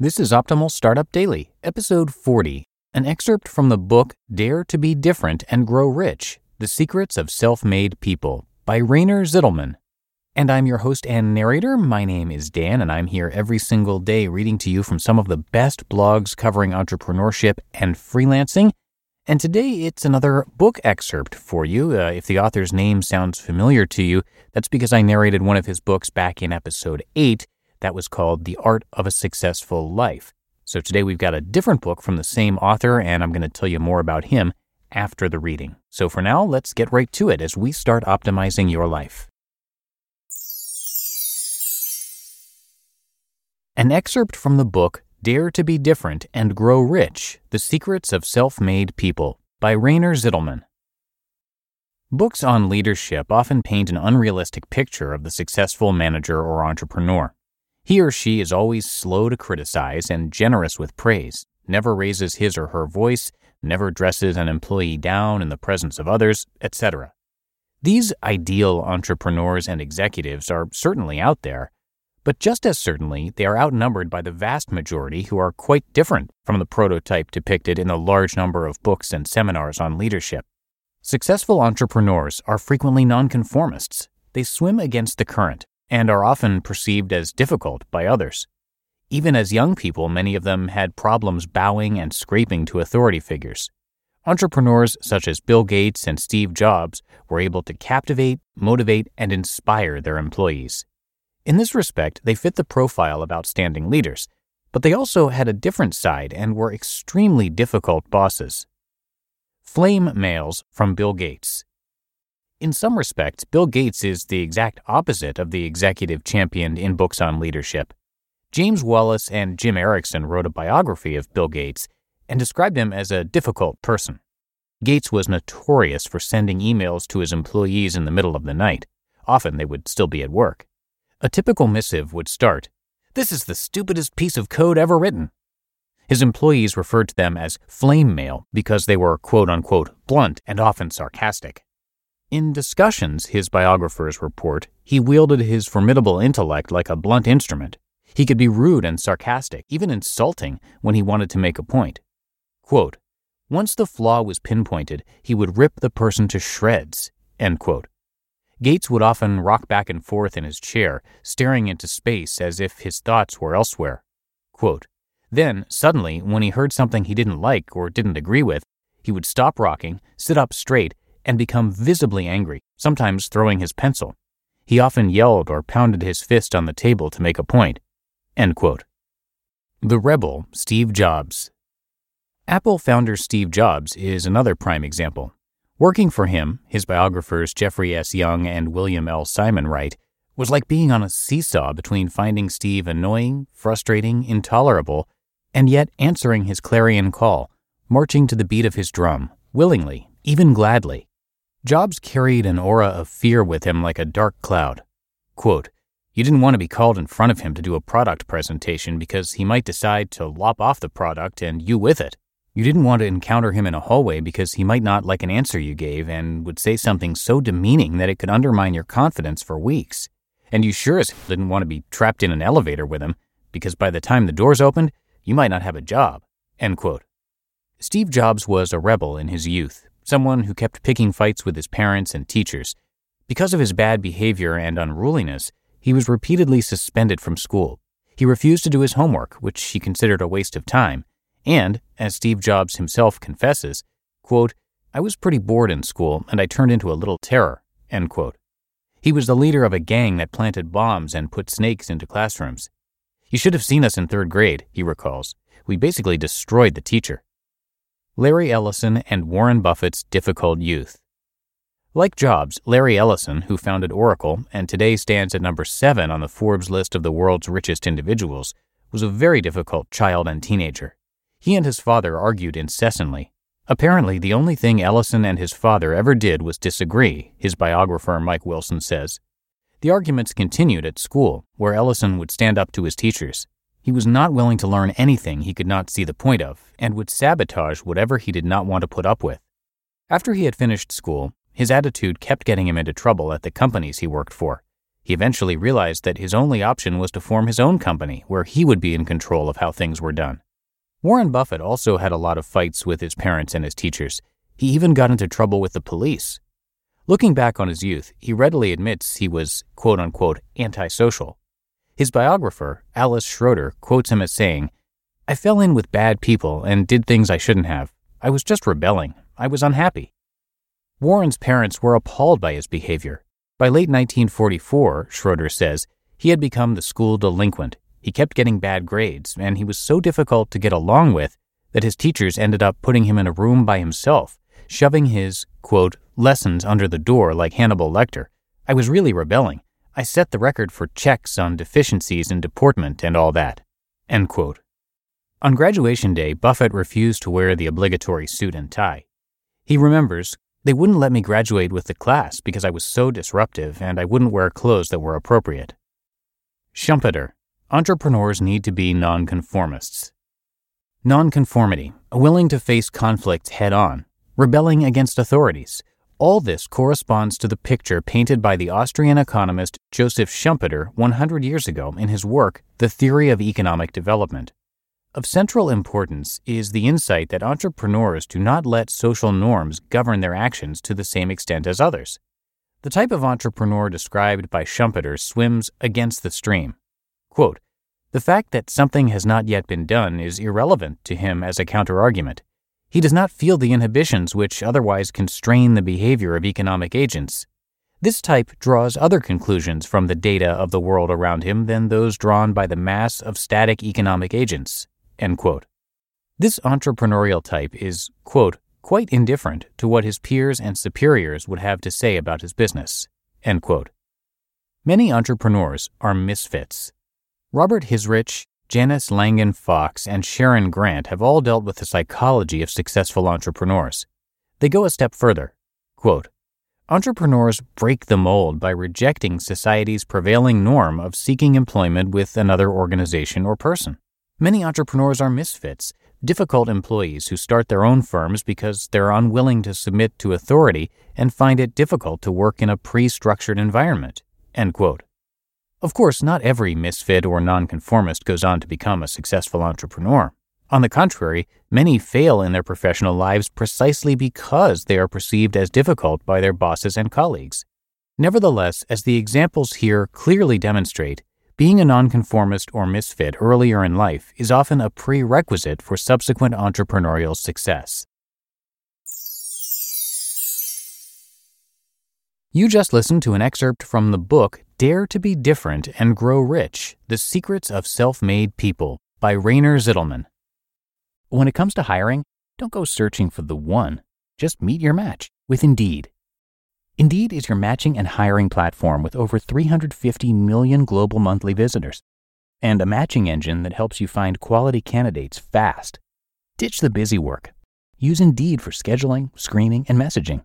This is Optimal Startup Daily, episode 40, an excerpt from the book Dare to Be Different and Grow Rich The Secrets of Self Made People by Rainer Zitelmann. And I'm your host and narrator. My name is Dan, and I'm here every single day reading to you from some of the best blogs covering entrepreneurship and freelancing. And today it's another book excerpt for you. Uh, if the author's name sounds familiar to you, that's because I narrated one of his books back in episode 8 that was called The Art of a Successful Life. So today we've got a different book from the same author, and I'm going to tell you more about him after the reading. So for now, let's get right to it as we start optimizing your life. An excerpt from the book Dare to Be Different and Grow Rich The Secrets of Self Made People by Rainer Zitelmann. Books on leadership often paint an unrealistic picture of the successful manager or entrepreneur. He or she is always slow to criticize and generous with praise, never raises his or her voice, never dresses an employee down in the presence of others, etc. These ideal entrepreneurs and executives are certainly out there, but just as certainly they are outnumbered by the vast majority who are quite different from the prototype depicted in a large number of books and seminars on leadership. Successful entrepreneurs are frequently nonconformists. They swim against the current, and are often perceived as difficult by others. Even as young people, many of them had problems bowing and scraping to authority figures. Entrepreneurs such as Bill Gates and Steve Jobs were able to captivate, motivate, and inspire their employees. In this respect, they fit the profile of outstanding leaders, but they also had a different side and were extremely difficult bosses. Flame mails from Bill Gates. In some respects, Bill Gates is the exact opposite of the executive championed in books on leadership. James Wallace and Jim Erickson wrote a biography of Bill Gates and described him as a difficult person. Gates was notorious for sending emails to his employees in the middle of the night. Often they would still be at work. A typical missive would start, This is the stupidest piece of code ever written. His employees referred to them as flame mail because they were quote unquote blunt and often sarcastic. In discussions, his biographers report, he wielded his formidable intellect like a blunt instrument. He could be rude and sarcastic, even insulting, when he wanted to make a point. Quote, Once the flaw was pinpointed, he would rip the person to shreds. Gates would often rock back and forth in his chair, staring into space as if his thoughts were elsewhere. Quote, then, suddenly, when he heard something he didn't like or didn't agree with, he would stop rocking, sit up straight, and become visibly angry, sometimes throwing his pencil. He often yelled or pounded his fist on the table to make a point. The rebel, Steve Jobs. Apple founder Steve Jobs is another prime example. Working for him, his biographers Jeffrey S. Young and William L. Simon write, was like being on a seesaw between finding Steve annoying, frustrating, intolerable, and yet answering his clarion call, marching to the beat of his drum, willingly, even gladly. Jobs carried an aura of fear with him like a dark cloud. Quote, you didn't want to be called in front of him to do a product presentation because he might decide to lop off the product and you with it. You didn't want to encounter him in a hallway because he might not like an answer you gave and would say something so demeaning that it could undermine your confidence for weeks. And you sure as didn't want to be trapped in an elevator with him because by the time the doors opened, you might not have a job. End quote. Steve Jobs was a rebel in his youth, someone who kept picking fights with his parents and teachers. Because of his bad behavior and unruliness, he was repeatedly suspended from school. He refused to do his homework, which he considered a waste of time, and, as Steve Jobs himself confesses, quote, I was pretty bored in school and I turned into a little terror, end quote. He was the leader of a gang that planted bombs and put snakes into classrooms. You should have seen us in third grade, he recalls. We basically destroyed the teacher. Larry Ellison and Warren Buffett's difficult youth. Like Jobs, Larry Ellison, who founded Oracle and today stands at number seven on the Forbes list of the world's richest individuals, was a very difficult child and teenager. He and his father argued incessantly. Apparently, the only thing Ellison and his father ever did was disagree, his biographer Mike Wilson says. The arguments continued at school, where Ellison would stand up to his teachers. He was not willing to learn anything he could not see the point of, and would sabotage whatever he did not want to put up with. After he had finished school, his attitude kept getting him into trouble at the companies he worked for. He eventually realized that his only option was to form his own company, where he would be in control of how things were done. Warren Buffett also had a lot of fights with his parents and his teachers. He even got into trouble with the police. Looking back on his youth, he readily admits he was, quote unquote, antisocial. His biographer, Alice Schroeder, quotes him as saying, I fell in with bad people and did things I shouldn't have. I was just rebelling. I was unhappy. Warren's parents were appalled by his behavior. By late 1944, Schroeder says, he had become the school delinquent. He kept getting bad grades, and he was so difficult to get along with that his teachers ended up putting him in a room by himself, shoving his, quote, lessons under the door like Hannibal Lecter. I was really rebelling. I set the record for checks on deficiencies in deportment and all that. On graduation day, Buffett refused to wear the obligatory suit and tie. He remembers, they wouldn't let me graduate with the class because I was so disruptive and I wouldn't wear clothes that were appropriate. Schumpeter. Entrepreneurs need to be nonconformists. Nonconformity, willing to face conflict head on, rebelling against authorities, all this corresponds to the picture painted by the Austrian economist Joseph Schumpeter 100 years ago in his work, The Theory of Economic Development. Of central importance is the insight that entrepreneurs do not let social norms govern their actions to the same extent as others. The type of entrepreneur described by Schumpeter swims against the stream. Quote, the fact that something has not yet been done is irrelevant to him as a counterargument. He does not feel the inhibitions which otherwise constrain the behavior of economic agents. This type draws other conclusions from the data of the world around him than those drawn by the mass of static economic agents. This entrepreneurial type is, quote, quite indifferent to what his peers and superiors would have to say about his business. Many entrepreneurs are misfits. Robert Hisrich Janice Langan Fox and Sharon Grant have all dealt with the psychology of successful entrepreneurs. They go a step further. Quote, Entrepreneurs break the mold by rejecting society's prevailing norm of seeking employment with another organization or person. Many entrepreneurs are misfits, difficult employees who start their own firms because they're unwilling to submit to authority and find it difficult to work in a pre structured environment. End quote. Of course, not every misfit or nonconformist goes on to become a successful entrepreneur. On the contrary, many fail in their professional lives precisely because they are perceived as difficult by their bosses and colleagues. Nevertheless, as the examples here clearly demonstrate, being a nonconformist or misfit earlier in life is often a prerequisite for subsequent entrepreneurial success. You just listened to an excerpt from the book Dare to Be Different and Grow Rich The Secrets of Self Made People by Rainer Zitelmann. When it comes to hiring, don't go searching for the one. Just meet your match with Indeed. Indeed is your matching and hiring platform with over 350 million global monthly visitors and a matching engine that helps you find quality candidates fast. Ditch the busy work. Use Indeed for scheduling, screening, and messaging.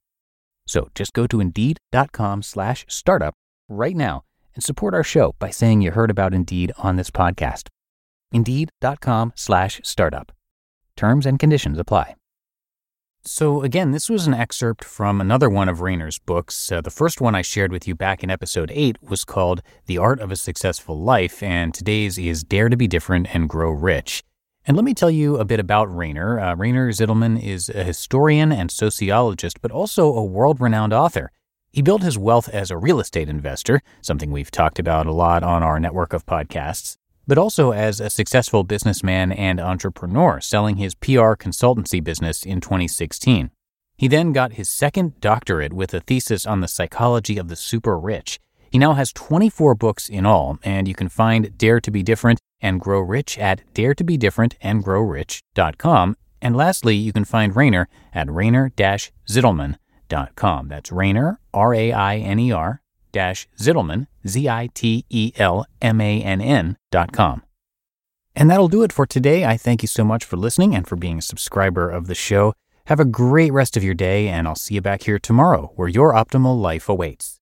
So just go to indeed.com slash startup right now and support our show by saying you heard about Indeed on this podcast. Indeed.com slash startup. Terms and conditions apply. So, again, this was an excerpt from another one of Rainer's books. Uh, the first one I shared with you back in episode 8 was called The Art of a Successful Life, and today's is Dare to Be Different and Grow Rich. And let me tell you a bit about Rainer. Uh, Rainer Zitelmann is a historian and sociologist, but also a world renowned author. He built his wealth as a real estate investor, something we've talked about a lot on our network of podcasts. but also as a successful businessman and entrepreneur, selling his PR consultancy business in 2016. He then got his second doctorate with a thesis on the psychology of the super rich. He now has 24 books in all, and you can find Dare to Be Different and Grow Rich at daretobedifferentandgrowrich.com. And lastly, you can find Rainer at rainer-zitelmann.com. That's Rainer, R-A-I-N-E-R, dash Zitelmann, Z-I-T-E-L-M-A-N-N dot com. And that'll do it for today. I thank you so much for listening and for being a subscriber of the show. Have a great rest of your day, and I'll see you back here tomorrow where your optimal life awaits.